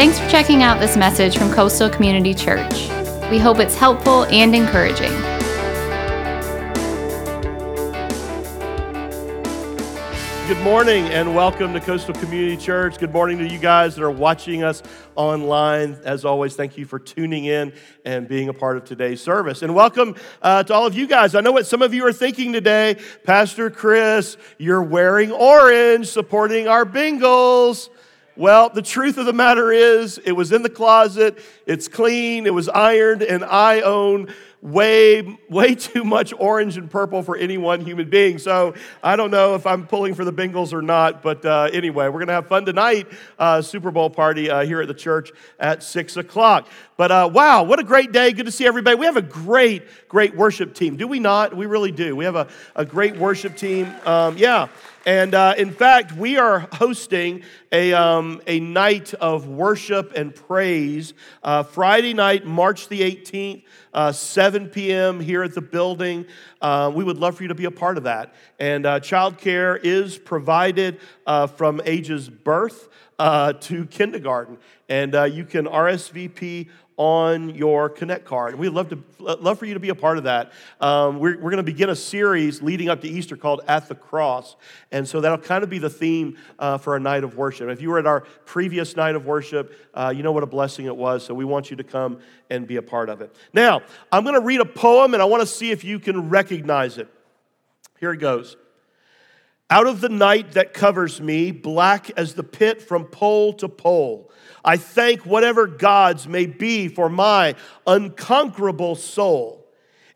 Thanks for checking out this message from Coastal Community Church. We hope it's helpful and encouraging. Good morning and welcome to Coastal Community Church. Good morning to you guys that are watching us online. As always, thank you for tuning in and being a part of today's service. And welcome uh, to all of you guys. I know what some of you are thinking today. Pastor Chris, you're wearing orange, supporting our Bengals. Well, the truth of the matter is, it was in the closet, it's clean, it was ironed, and I own way, way too much orange and purple for any one human being. So I don't know if I'm pulling for the Bengals or not, but uh, anyway, we're going to have fun tonight, uh, Super Bowl party uh, here at the church at 6 o'clock. But uh, wow, what a great day. Good to see everybody. We have a great, great worship team. Do we not? We really do. We have a, a great worship team. Um, yeah. And uh, in fact, we are hosting a, um, a night of worship and praise uh, Friday night, March the 18th, uh, 7 p.m. here at the building. Uh, we would love for you to be a part of that. And uh, childcare is provided uh, from ages birth to kindergarten. And you can RSVP on your Connect card. We'd love, to, love for you to be a part of that. Um, we're we're going to begin a series leading up to Easter called At the Cross. And so that'll kind of be the theme uh, for our night of worship. If you were at our previous night of worship, uh, you know what a blessing it was. So we want you to come and be a part of it. Now, I'm going to read a poem and I want to see if you can recognize it. Here it goes. Out of the night that covers me, black as the pit from pole to pole, I thank whatever gods may be for my unconquerable soul.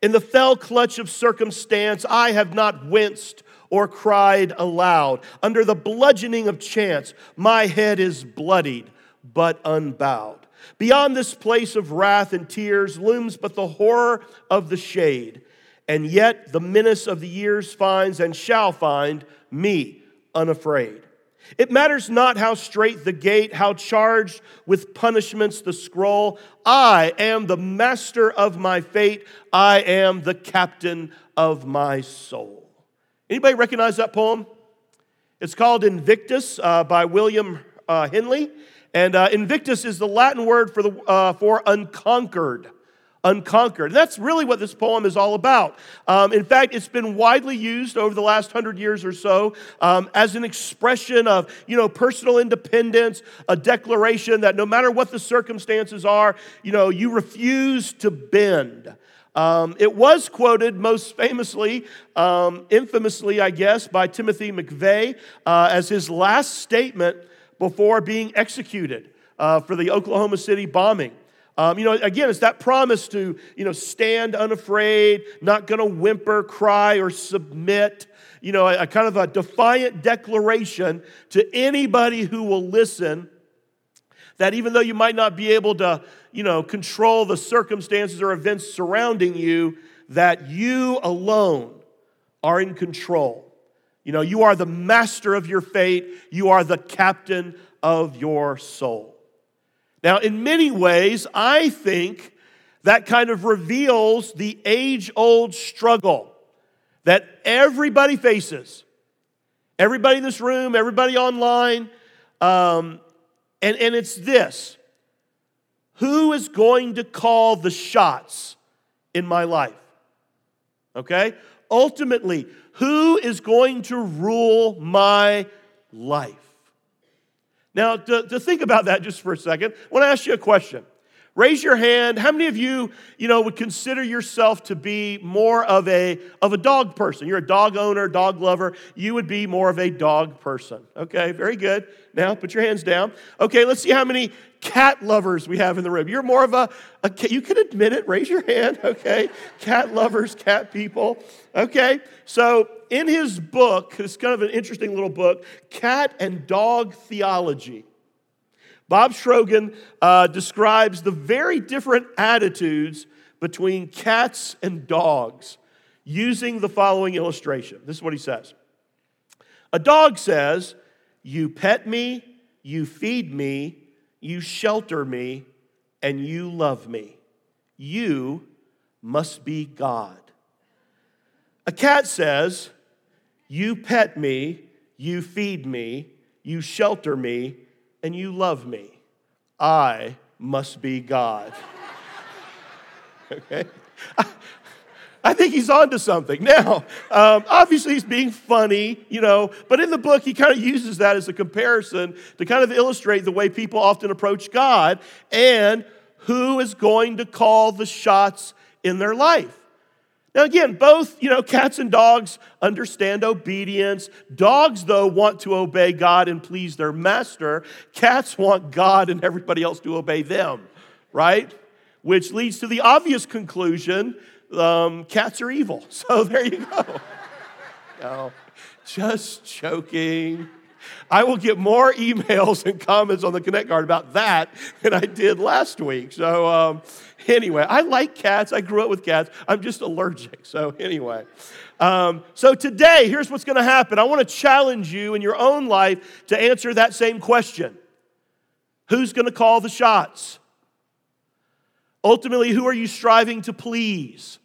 In the fell clutch of circumstance, I have not winced or cried aloud. Under the bludgeoning of chance, my head is bloodied but unbowed. Beyond this place of wrath and tears looms but the horror of the shade. And yet the menace of the years finds and shall find me unafraid. It matters not how straight the gate, how charged with punishments the scroll. I am the master of my fate. I am the captain of my soul. Anybody recognize that poem? It's called Invictus uh, by William uh, Henley. And uh, Invictus is the Latin word for, the, uh, for unconquered unconquered. And that's really what this poem is all about. Um, in fact, it's been widely used over the last hundred years or so um, as an expression of, you know, personal independence, a declaration that no matter what the circumstances are, you know, you refuse to bend. Um, it was quoted most famously, um, infamously, I guess, by Timothy McVeigh uh, as his last statement before being executed uh, for the Oklahoma City bombing. Um, you know, again, it's that promise to, you know, stand unafraid, not going to whimper, cry, or submit. You know, a, a kind of a defiant declaration to anybody who will listen that even though you might not be able to, you know, control the circumstances or events surrounding you, that you alone are in control. You know, you are the master of your fate, you are the captain of your soul. Now, in many ways, I think that kind of reveals the age old struggle that everybody faces. Everybody in this room, everybody online. Um, and, and it's this who is going to call the shots in my life? Okay? Ultimately, who is going to rule my life? Now, to, to think about that just for a second, I want to ask you a question. Raise your hand. How many of you, you know, would consider yourself to be more of a of a dog person? You're a dog owner, dog lover. You would be more of a dog person. Okay, very good. Now put your hands down. Okay, let's see how many cat lovers we have in the room. You're more of a, a you can admit it. Raise your hand. Okay, cat lovers, cat people. Okay, so in his book, it's kind of an interesting little book, Cat and Dog Theology. Bob Sjogren uh, describes the very different attitudes between cats and dogs using the following illustration. This is what he says A dog says, You pet me, you feed me, you shelter me, and you love me. You must be God. A cat says, You pet me, you feed me, you shelter me, and you love me. I must be God. okay? I think he's onto something. Now, um, obviously, he's being funny, you know, but in the book, he kind of uses that as a comparison to kind of illustrate the way people often approach God and who is going to call the shots in their life. Now, again, both, you know, cats and dogs understand obedience. Dogs, though, want to obey God and please their master. Cats want God and everybody else to obey them, right? Which leads to the obvious conclusion um, cats are evil. So there you go. no, just joking. I will get more emails and comments on the Connect card about that than I did last week. So, um, anyway, I like cats. I grew up with cats. I'm just allergic. So, anyway. Um, so, today, here's what's going to happen. I want to challenge you in your own life to answer that same question Who's going to call the shots? Ultimately, who are you striving to please?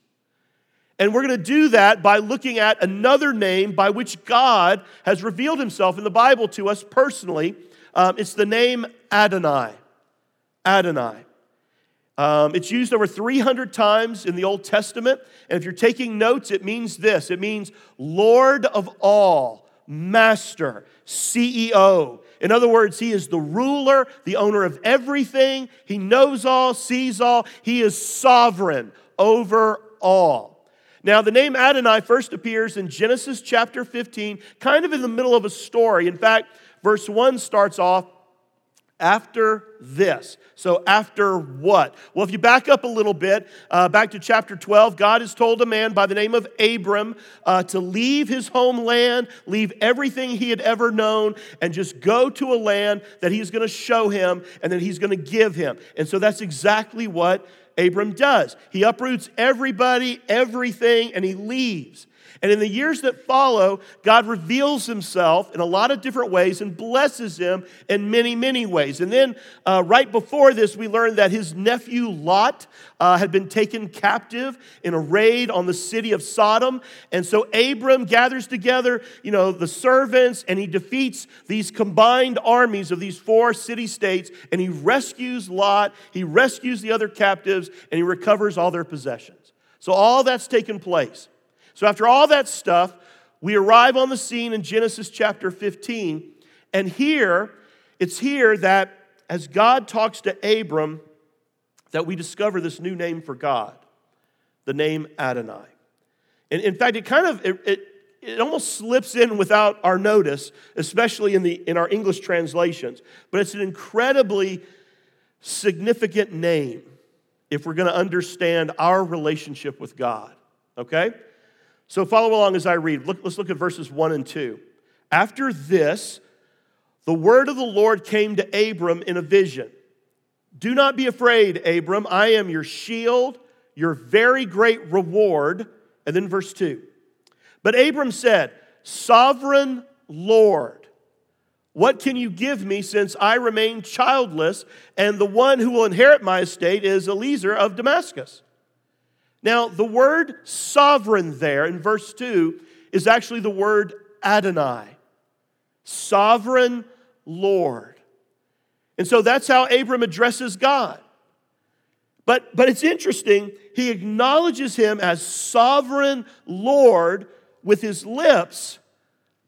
And we're going to do that by looking at another name by which God has revealed himself in the Bible to us personally. Um, it's the name Adonai. Adonai. Um, it's used over 300 times in the Old Testament. And if you're taking notes, it means this it means Lord of all, Master, CEO. In other words, he is the ruler, the owner of everything. He knows all, sees all. He is sovereign over all. Now, the name Adonai first appears in Genesis chapter 15, kind of in the middle of a story. In fact, verse 1 starts off after this. So, after what? Well, if you back up a little bit, uh, back to chapter 12, God has told a man by the name of Abram uh, to leave his homeland, leave everything he had ever known, and just go to a land that he's going to show him and that he's going to give him. And so, that's exactly what Abram does. He uproots everybody, everything, and he leaves. And in the years that follow, God reveals himself in a lot of different ways and blesses him in many, many ways. And then uh, right before this, we learned that his nephew Lot uh, had been taken captive in a raid on the city of Sodom. And so Abram gathers together, you know, the servants and he defeats these combined armies of these four city states and he rescues Lot, he rescues the other captives, and he recovers all their possessions. So all that's taken place. So, after all that stuff, we arrive on the scene in Genesis chapter 15. And here, it's here that as God talks to Abram, that we discover this new name for God, the name Adonai. And in fact, it kind of, it, it, it almost slips in without our notice, especially in, the, in our English translations. But it's an incredibly significant name if we're going to understand our relationship with God, okay? So follow along as I read. Look, let's look at verses 1 and 2. After this, the word of the Lord came to Abram in a vision. Do not be afraid, Abram. I am your shield, your very great reward. And then verse 2. But Abram said, Sovereign Lord, what can you give me since I remain childless, and the one who will inherit my estate is Eliezer of Damascus? Now, the word sovereign there in verse 2 is actually the word Adonai, sovereign Lord. And so that's how Abram addresses God. But, but it's interesting, he acknowledges him as sovereign Lord with his lips,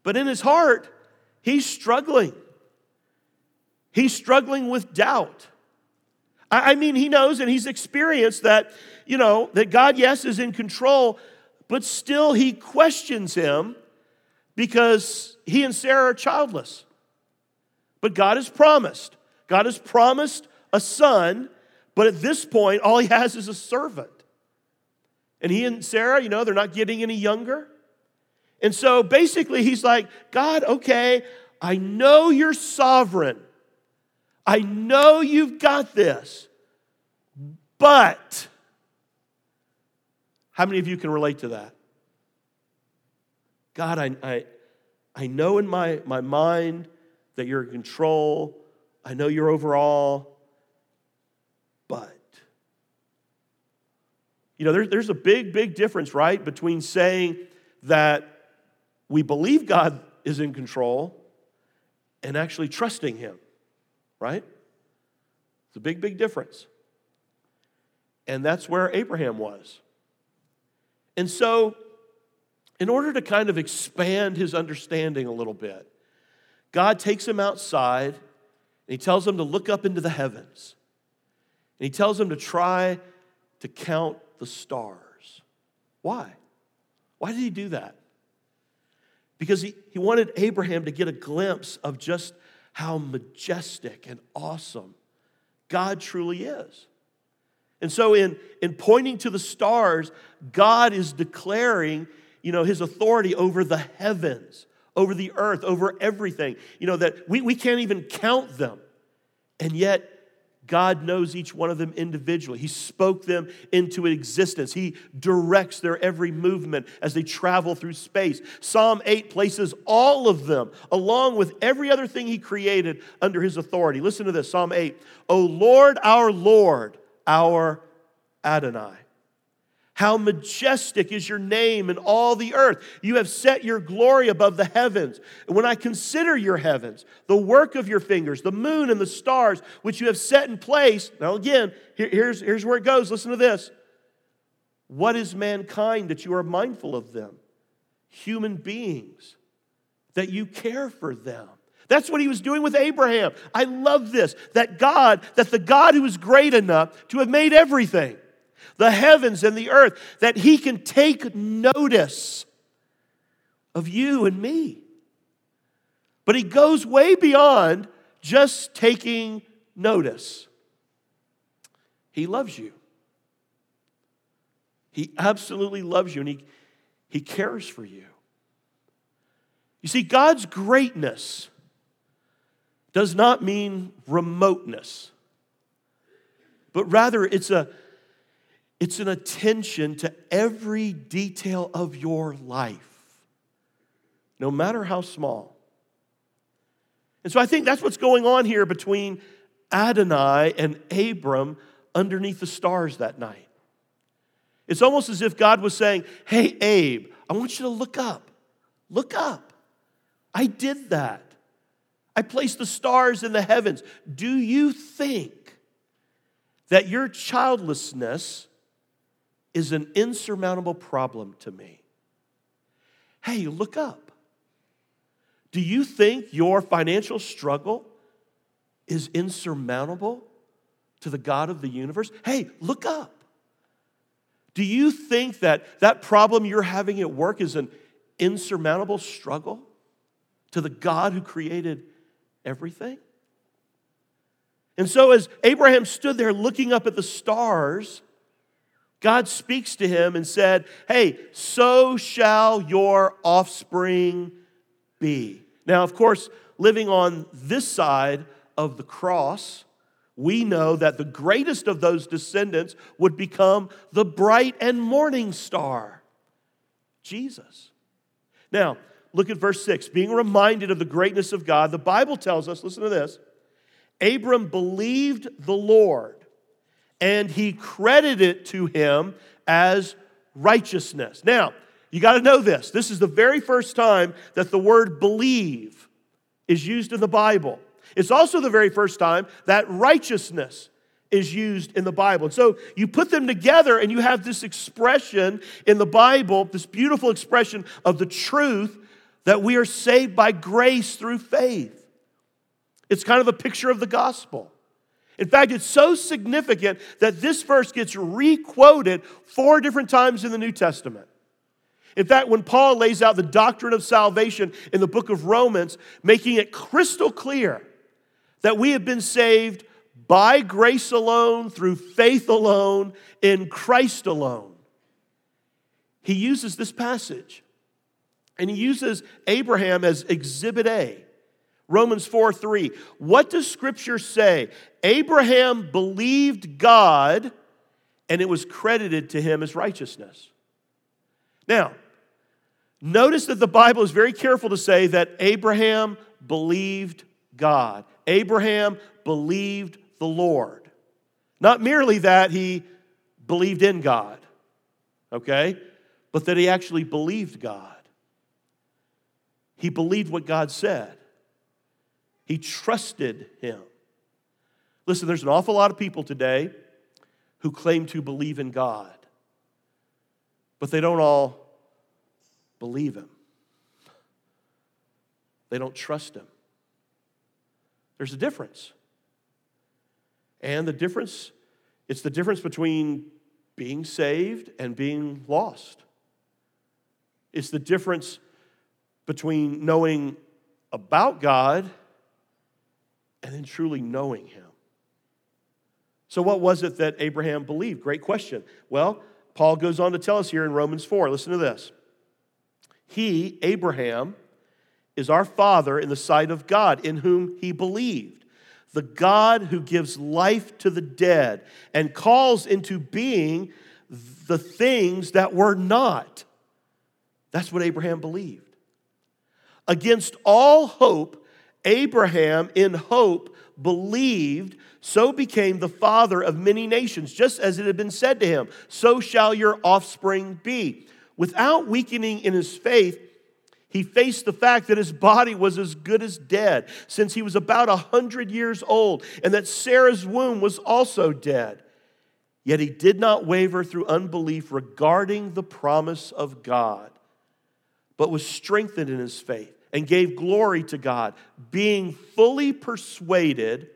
but in his heart, he's struggling. He's struggling with doubt. I, I mean, he knows and he's experienced that you know, that God, yes, is in control, but still he questions him because he and Sarah are childless. But God has promised. God has promised a son, but at this point, all he has is a servant. And he and Sarah, you know, they're not getting any younger. And so basically, he's like, God, okay, I know you're sovereign. I know you've got this, but how many of you can relate to that? God, I, I, I know in my, my mind that you're in control. I know you're over all, but. You know, there, there's a big, big difference, right, between saying that we believe God is in control and actually trusting Him, right? It's a big, big difference. And that's where Abraham was. And so, in order to kind of expand his understanding a little bit, God takes him outside and he tells him to look up into the heavens. And he tells him to try to count the stars. Why? Why did he do that? Because he, he wanted Abraham to get a glimpse of just how majestic and awesome God truly is. And so, in, in pointing to the stars, God is declaring, you know, his authority over the heavens, over the earth, over everything. You know, that we, we can't even count them. And yet, God knows each one of them individually. He spoke them into existence. He directs their every movement as they travel through space. Psalm 8 places all of them, along with every other thing He created, under His authority. Listen to this Psalm 8 O Lord, our Lord, our Adonai. How majestic is your name in all the earth. You have set your glory above the heavens. And when I consider your heavens, the work of your fingers, the moon and the stars, which you have set in place. Now, again, here, here's, here's where it goes. Listen to this. What is mankind that you are mindful of them? Human beings, that you care for them. That's what he was doing with Abraham. I love this that God, that the God who is great enough to have made everything, the heavens and the earth, that he can take notice of you and me. But he goes way beyond just taking notice. He loves you. He absolutely loves you and he, he cares for you. You see, God's greatness does not mean remoteness, but rather it's, a, it's an attention to every detail of your life, no matter how small. And so I think that's what's going on here between Adonai and Abram underneath the stars that night. It's almost as if God was saying, Hey, Abe, I want you to look up. Look up. I did that. I placed the stars in the heavens. Do you think that your childlessness is an insurmountable problem to me? Hey, look up. Do you think your financial struggle is insurmountable to the God of the universe? Hey, look up. Do you think that that problem you're having at work is an insurmountable struggle to the God who created everything? And so, as Abraham stood there looking up at the stars, God speaks to him and said, Hey, so shall your offspring be. Now, of course, living on this side of the cross, we know that the greatest of those descendants would become the bright and morning star, Jesus. Now, look at verse 6. Being reminded of the greatness of God, the Bible tells us, listen to this Abram believed the Lord, and he credited it to him as righteousness. Now, you got to know this. This is the very first time that the word believe is used in the Bible. It's also the very first time that righteousness is used in the Bible. And so you put them together and you have this expression in the Bible, this beautiful expression of the truth that we are saved by grace through faith. It's kind of a picture of the gospel. In fact, it's so significant that this verse gets requoted four different times in the New Testament. In fact, when Paul lays out the doctrine of salvation in the book of Romans, making it crystal clear that we have been saved by grace alone, through faith alone, in Christ alone, he uses this passage. And he uses Abraham as exhibit A. Romans 4 3. What does scripture say? Abraham believed God and it was credited to him as righteousness. Now, notice that the Bible is very careful to say that Abraham believed God. Abraham believed the Lord. Not merely that he believed in God, okay, but that he actually believed God. He believed what God said, he trusted him. Listen, there's an awful lot of people today who claim to believe in God, but they don't all believe Him. They don't trust Him. There's a difference. And the difference, it's the difference between being saved and being lost. It's the difference between knowing about God and then truly knowing Him. So, what was it that Abraham believed? Great question. Well, Paul goes on to tell us here in Romans 4. Listen to this. He, Abraham, is our father in the sight of God, in whom he believed. The God who gives life to the dead and calls into being the things that were not. That's what Abraham believed. Against all hope, Abraham, in hope, believed, so became the father of many nations, just as it had been said to him, So shall your offspring be. Without weakening in his faith, he faced the fact that his body was as good as dead, since he was about a hundred years old, and that Sarah's womb was also dead. Yet he did not waver through unbelief regarding the promise of God, but was strengthened in his faith and gave glory to God, being fully persuaded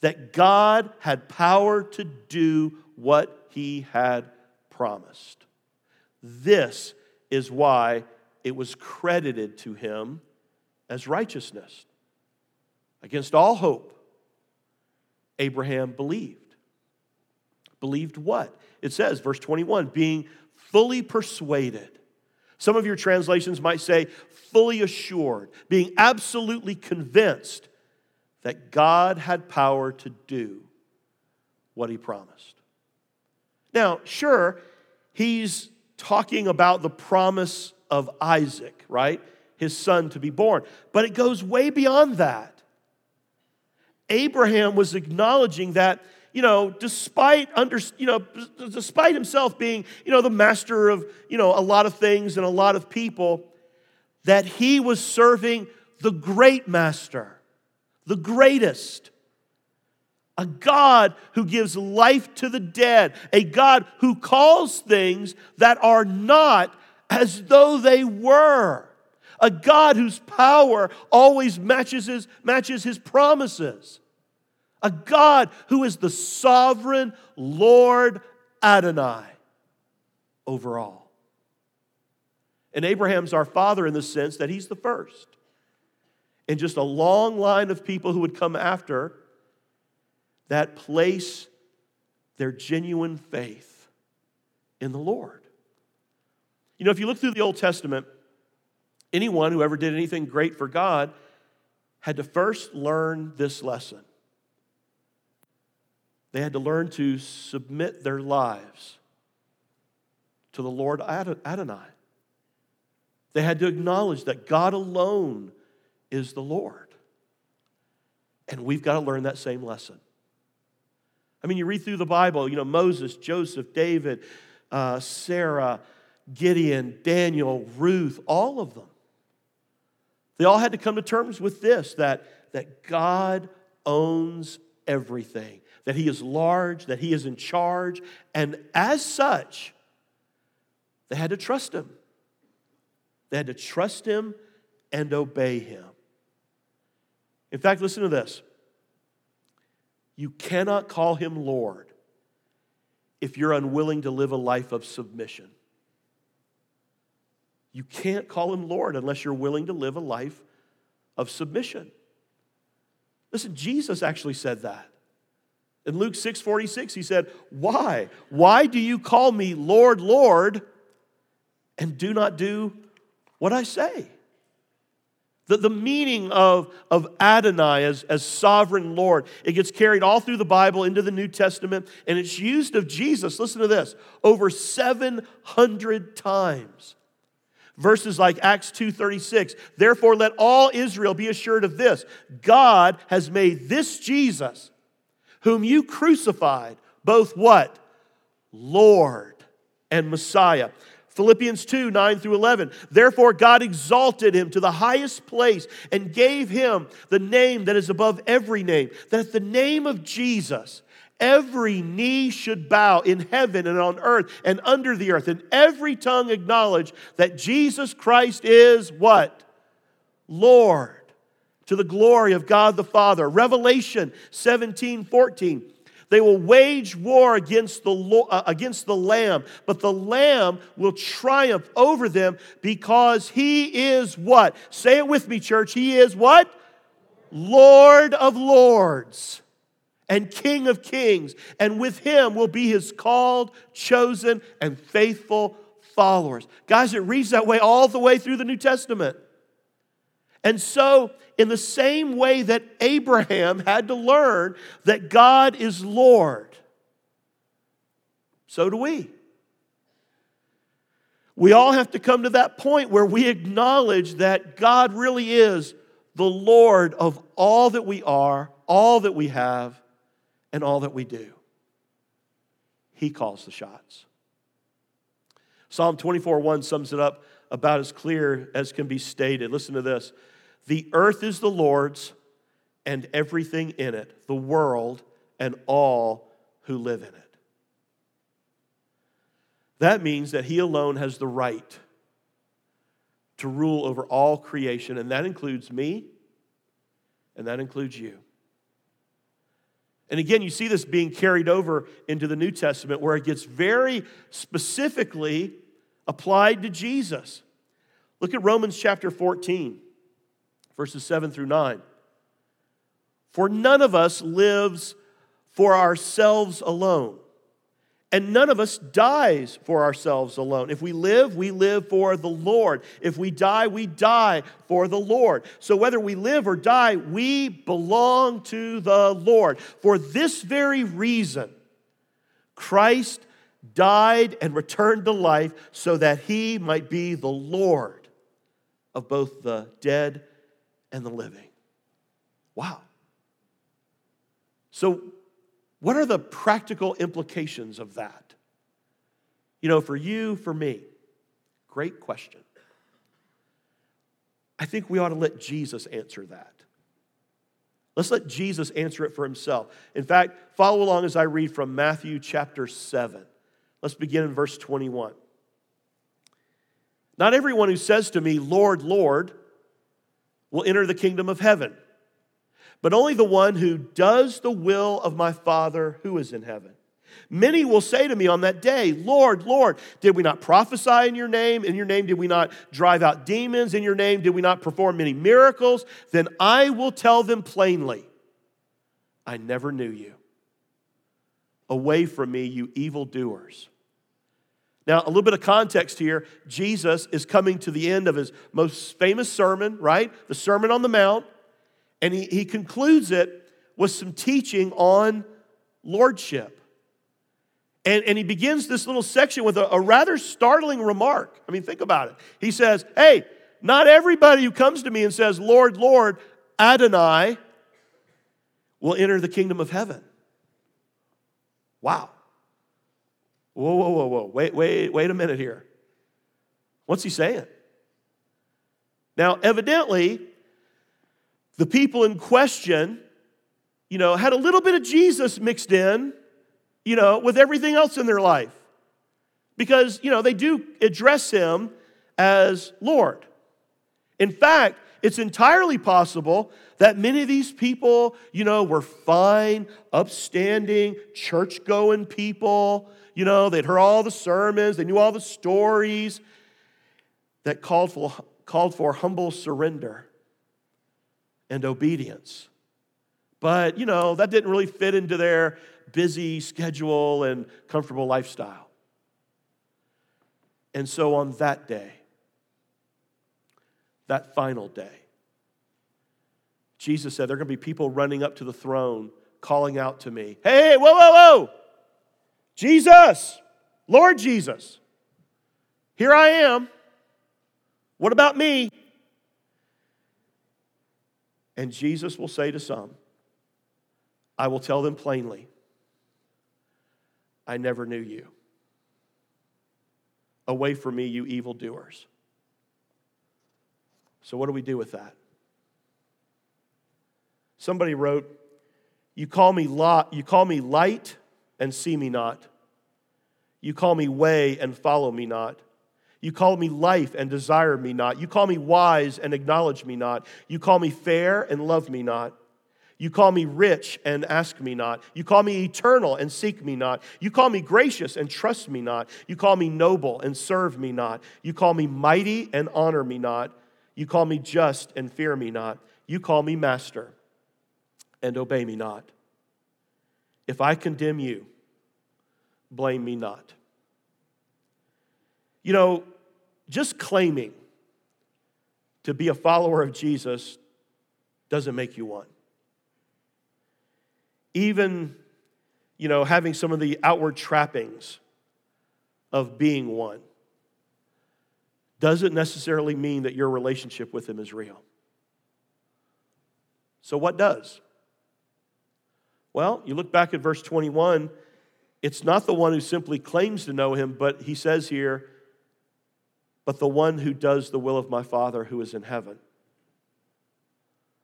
that God had power to do what he had promised. This is why it was credited to him as righteousness. Against all hope, Abraham believed. Believed what? It says, verse 21, being fully persuaded. Some of your translations might say fully assured, being absolutely convinced that God had power to do what he promised. Now, sure, he's talking about the promise of Isaac, right? His son to be born. But it goes way beyond that. Abraham was acknowledging that you know, despite under, you know, despite himself being, you know, the master of, you know, a lot of things and a lot of people, that he was serving the great master, the greatest. A God who gives life to the dead, a God who calls things that are not as though they were, a God whose power always matches his, matches his promises a God who is the sovereign Lord Adonai over all. And Abraham's our father in the sense that he's the first. And just a long line of people who would come after that place their genuine faith in the Lord. You know, if you look through the Old Testament, anyone who ever did anything great for God had to first learn this lesson they had to learn to submit their lives to the Lord Adonai. They had to acknowledge that God alone is the Lord. And we've got to learn that same lesson. I mean, you read through the Bible, you know, Moses, Joseph, David, uh, Sarah, Gideon, Daniel, Ruth, all of them. They all had to come to terms with this that, that God owns everything that He is large, that He is in charge, and as such, they had to trust Him. They had to trust Him and obey Him. In fact, listen to this you cannot call Him Lord if you're unwilling to live a life of submission. You can't call him Lord unless you're willing to live a life of submission. Listen, Jesus actually said that. In Luke 6 46, he said, Why? Why do you call me Lord, Lord, and do not do what I say? The, the meaning of, of Adonai as, as sovereign Lord, it gets carried all through the Bible into the New Testament, and it's used of Jesus, listen to this, over 700 times. Verses like Acts 2:36, therefore let all Israel be assured of this, God has made this Jesus whom you crucified, both what? Lord and Messiah. Philippians 2 9 through 11. Therefore, God exalted him to the highest place and gave him the name that is above every name, that at the name of Jesus, every knee should bow in heaven and on earth and under the earth, and every tongue acknowledge that Jesus Christ is what? Lord, to the glory of God the Father. Revelation 17 14. They will wage war against the, uh, against the Lamb, but the Lamb will triumph over them because he is what? Say it with me, church. He is what? Lord of lords and King of kings. And with him will be his called, chosen, and faithful followers. Guys, it reads that way all the way through the New Testament. And so, in the same way that Abraham had to learn that God is Lord, so do we. We all have to come to that point where we acknowledge that God really is the Lord of all that we are, all that we have, and all that we do. He calls the shots. Psalm 24 1 sums it up about as clear as can be stated. Listen to this The earth is the Lord's and everything in it, the world and all who live in it. That means that He alone has the right to rule over all creation, and that includes me, and that includes you. And again, you see this being carried over into the New Testament where it gets very specifically applied to Jesus. Look at Romans chapter 14, verses 7 through 9. For none of us lives for ourselves alone. And none of us dies for ourselves alone. If we live, we live for the Lord. If we die, we die for the Lord. So whether we live or die, we belong to the Lord. For this very reason, Christ died and returned to life so that he might be the Lord of both the dead and the living. Wow. So, what are the practical implications of that? You know, for you, for me, great question. I think we ought to let Jesus answer that. Let's let Jesus answer it for himself. In fact, follow along as I read from Matthew chapter 7. Let's begin in verse 21. Not everyone who says to me, Lord, Lord, will enter the kingdom of heaven but only the one who does the will of my Father who is in heaven. Many will say to me on that day, Lord, Lord, did we not prophesy in your name? In your name, did we not drive out demons? In your name, did we not perform many miracles? Then I will tell them plainly, I never knew you. Away from me, you evildoers. Now, a little bit of context here. Jesus is coming to the end of his most famous sermon, right? The Sermon on the Mount. And he, he concludes it with some teaching on lordship. And, and he begins this little section with a, a rather startling remark. I mean, think about it. He says, Hey, not everybody who comes to me and says, Lord, Lord, Adonai, will enter the kingdom of heaven. Wow. Whoa, whoa, whoa, whoa. Wait, wait, wait a minute here. What's he saying? Now, evidently, the people in question, you know, had a little bit of Jesus mixed in, you know, with everything else in their life. Because, you know, they do address him as Lord. In fact, it's entirely possible that many of these people, you know, were fine, upstanding, church going people. You know, they'd heard all the sermons, they knew all the stories that called for, called for humble surrender and obedience. But, you know, that didn't really fit into their busy schedule and comfortable lifestyle. And so on that day, that final day, Jesus said, There are going to be people running up to the throne calling out to me, Hey, whoa, whoa, whoa! Jesus, Lord Jesus, here I am. What about me? And Jesus will say to some, I will tell them plainly, I never knew you. Away from me, you evildoers. So, what do we do with that? Somebody wrote, You call me lot, you call me light and see me not. You call me way and follow me not. You call me life and desire me not. You call me wise and acknowledge me not. You call me fair and love me not. You call me rich and ask me not. You call me eternal and seek me not. You call me gracious and trust me not. You call me noble and serve me not. You call me mighty and honor me not. You call me just and fear me not. You call me master and obey me not. If I condemn you, blame me not. You know, just claiming to be a follower of Jesus doesn't make you one even, you know, having some of the outward trappings of being one doesn't necessarily mean that your relationship with Him is real. So, what does? Well, you look back at verse 21, it's not the one who simply claims to know Him, but he says here, but the one who does the will of my Father who is in heaven.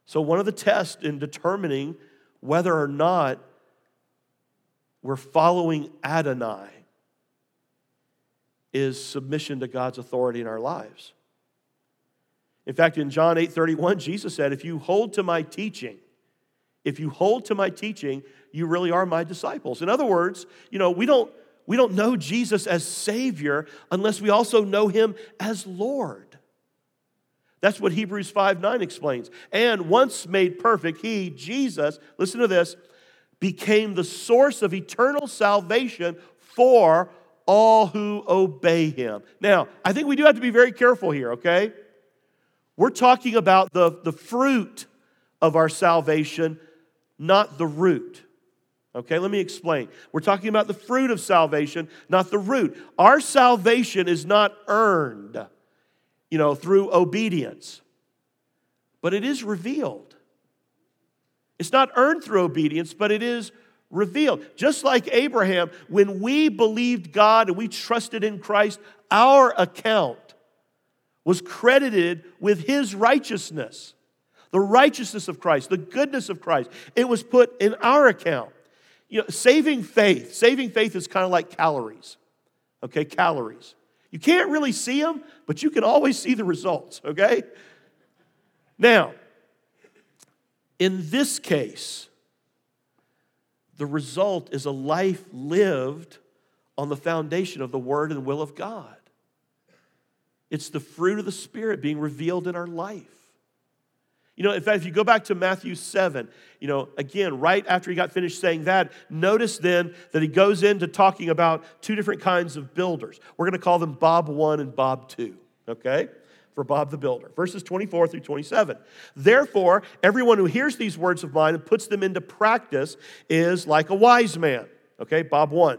So, one of the tests in determining whether or not we're following Adonai is submission to God's authority in our lives. In fact, in John 8 31, Jesus said, If you hold to my teaching, if you hold to my teaching, you really are my disciples. In other words, you know, we don't, we don't know Jesus as Savior unless we also know him as Lord. That's what Hebrews 5 9 explains. And once made perfect, he, Jesus, listen to this, became the source of eternal salvation for all who obey him. Now, I think we do have to be very careful here, okay? We're talking about the, the fruit of our salvation, not the root. Okay, let me explain. We're talking about the fruit of salvation, not the root. Our salvation is not earned you know, through obedience. But it is revealed. It's not earned through obedience, but it is revealed. Just like Abraham, when we believed God and we trusted in Christ, our account was credited with his righteousness. The righteousness of Christ, the goodness of Christ. It was put in our account. You know, saving faith, saving faith is kind of like calories. Okay, calories. You can't really see them, but you can always see the results, okay? Now, in this case, the result is a life lived on the foundation of the Word and will of God. It's the fruit of the Spirit being revealed in our life. You know, in fact, if you go back to Matthew 7, you know, again, right after he got finished saying that, notice then that he goes into talking about two different kinds of builders. We're going to call them Bob 1 and Bob 2, okay? For Bob the builder. Verses 24 through 27. Therefore, everyone who hears these words of mine and puts them into practice is like a wise man, okay? Bob 1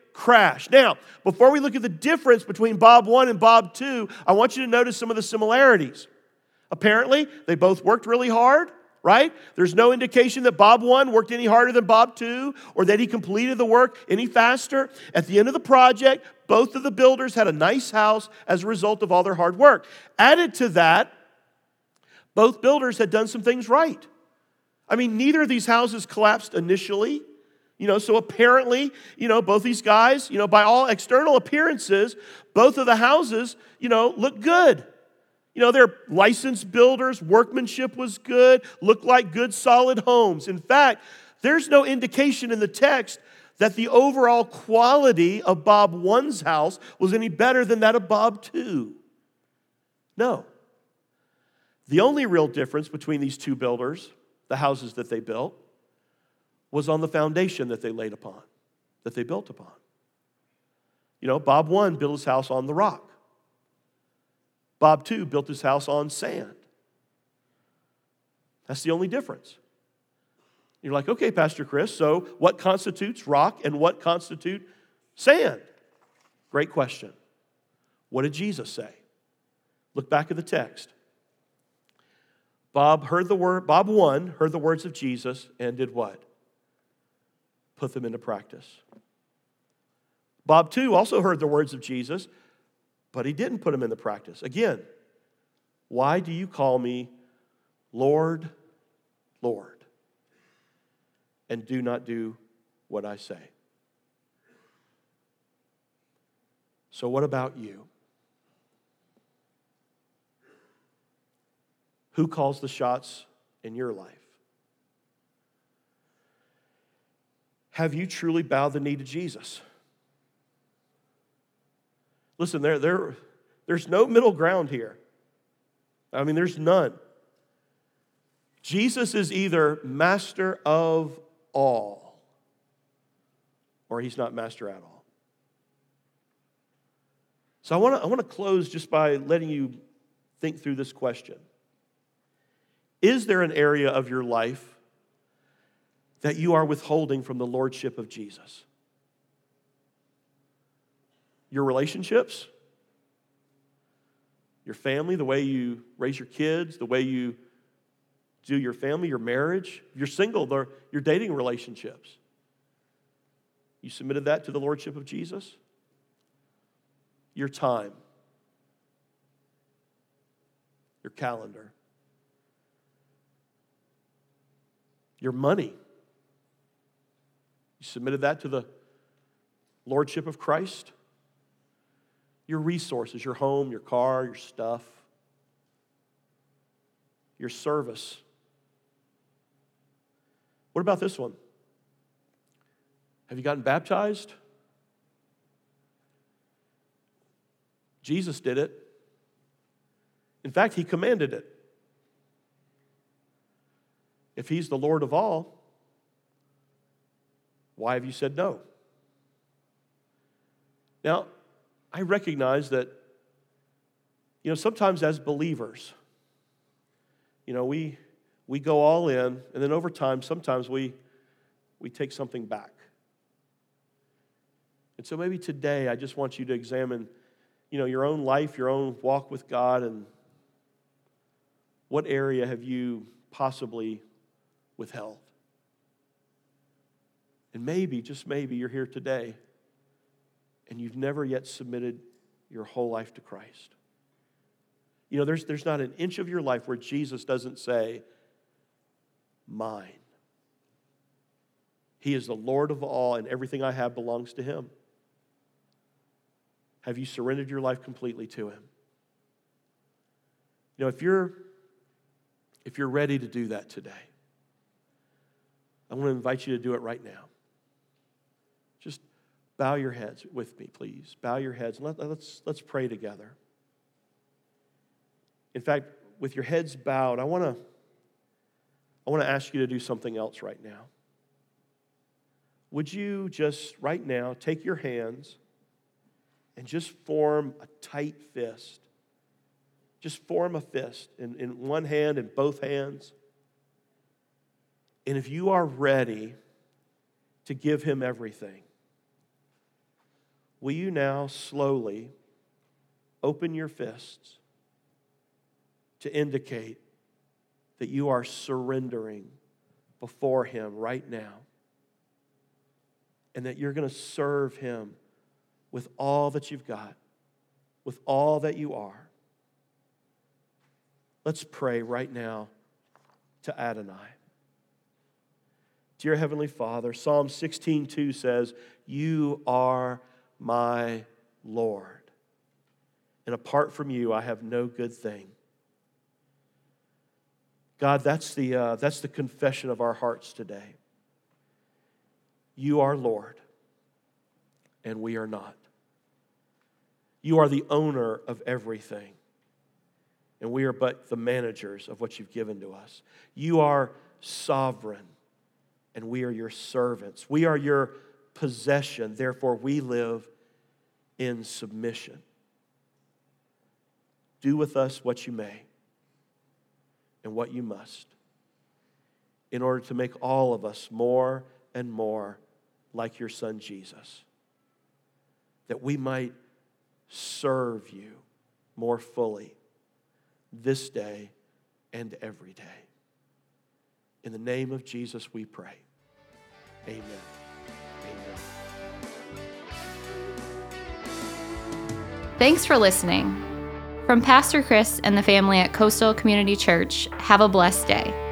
crash. Now, before we look at the difference between Bob 1 and Bob 2, I want you to notice some of the similarities. Apparently, they both worked really hard, right? There's no indication that Bob 1 worked any harder than Bob 2 or that he completed the work any faster. At the end of the project, both of the builders had a nice house as a result of all their hard work. Added to that, both builders had done some things right. I mean, neither of these houses collapsed initially. You know, so apparently, you know, both these guys, you know, by all external appearances, both of the houses, you know, look good. You know, they're licensed builders, workmanship was good, looked like good, solid homes. In fact, there's no indication in the text that the overall quality of Bob 1's house was any better than that of Bob 2. No. The only real difference between these two builders, the houses that they built, was on the foundation that they laid upon, that they built upon. You know, Bob 1 built his house on the rock. Bob 2 built his house on sand. That's the only difference. You're like, okay, Pastor Chris, so what constitutes rock and what constitute sand? Great question. What did Jesus say? Look back at the text. Bob heard the word, Bob 1 heard the words of Jesus and did what? Put them into practice. Bob 2, also heard the words of Jesus, but he didn't put them into practice. Again, why do you call me Lord, Lord, and do not do what I say? So, what about you? Who calls the shots in your life? Have you truly bowed the knee to Jesus? Listen, there, there, there's no middle ground here. I mean, there's none. Jesus is either master of all or he's not master at all. So I want to I want to close just by letting you think through this question. Is there an area of your life that you are withholding from the lordship of Jesus? Your relationships? Your family, the way you raise your kids, the way you do your family, your marriage. If you're single, your dating relationships. You submitted that to the lordship of Jesus? Your time, your calendar. your money. You submitted that to the Lordship of Christ. Your resources, your home, your car, your stuff, your service. What about this one? Have you gotten baptized? Jesus did it. In fact, he commanded it. If he's the Lord of all, why have you said no? Now, I recognize that, you know, sometimes as believers, you know, we, we go all in, and then over time, sometimes we, we take something back. And so maybe today, I just want you to examine, you know, your own life, your own walk with God, and what area have you possibly withheld. And maybe, just maybe, you're here today and you've never yet submitted your whole life to Christ. You know, there's, there's not an inch of your life where Jesus doesn't say, Mine. He is the Lord of all, and everything I have belongs to Him. Have you surrendered your life completely to Him? You know, if you're if you're ready to do that today, I want to invite you to do it right now. Bow your heads with me, please. Bow your heads let, let's, let's pray together. In fact, with your heads bowed, I want to I want to ask you to do something else right now. Would you just right now take your hands and just form a tight fist? Just form a fist in, in one hand and both hands. And if you are ready to give him everything, will you now slowly open your fists to indicate that you are surrendering before him right now? And that you're going to serve him with all that you've got, with all that you are. Let's pray right now to Adonai. Dear Heavenly Father, Psalm 16:2 says, "You are my Lord, and apart from you I have no good thing." God, that's the, uh, that's the confession of our hearts today. You are Lord, and we are not. You are the owner of everything, and we are but the managers of what you've given to us. You are sovereign and we are your servants. We are your possession, therefore, we live in submission. Do with us what you may and what you must. in order to make all of us more and more like your son Jesus. That we might serve you more fully this day and every day. In the name of Jesus, we pray. Amen. Amen. Thanks for listening. From Pastor Chris and the family at Coastal Community Church, have a blessed day.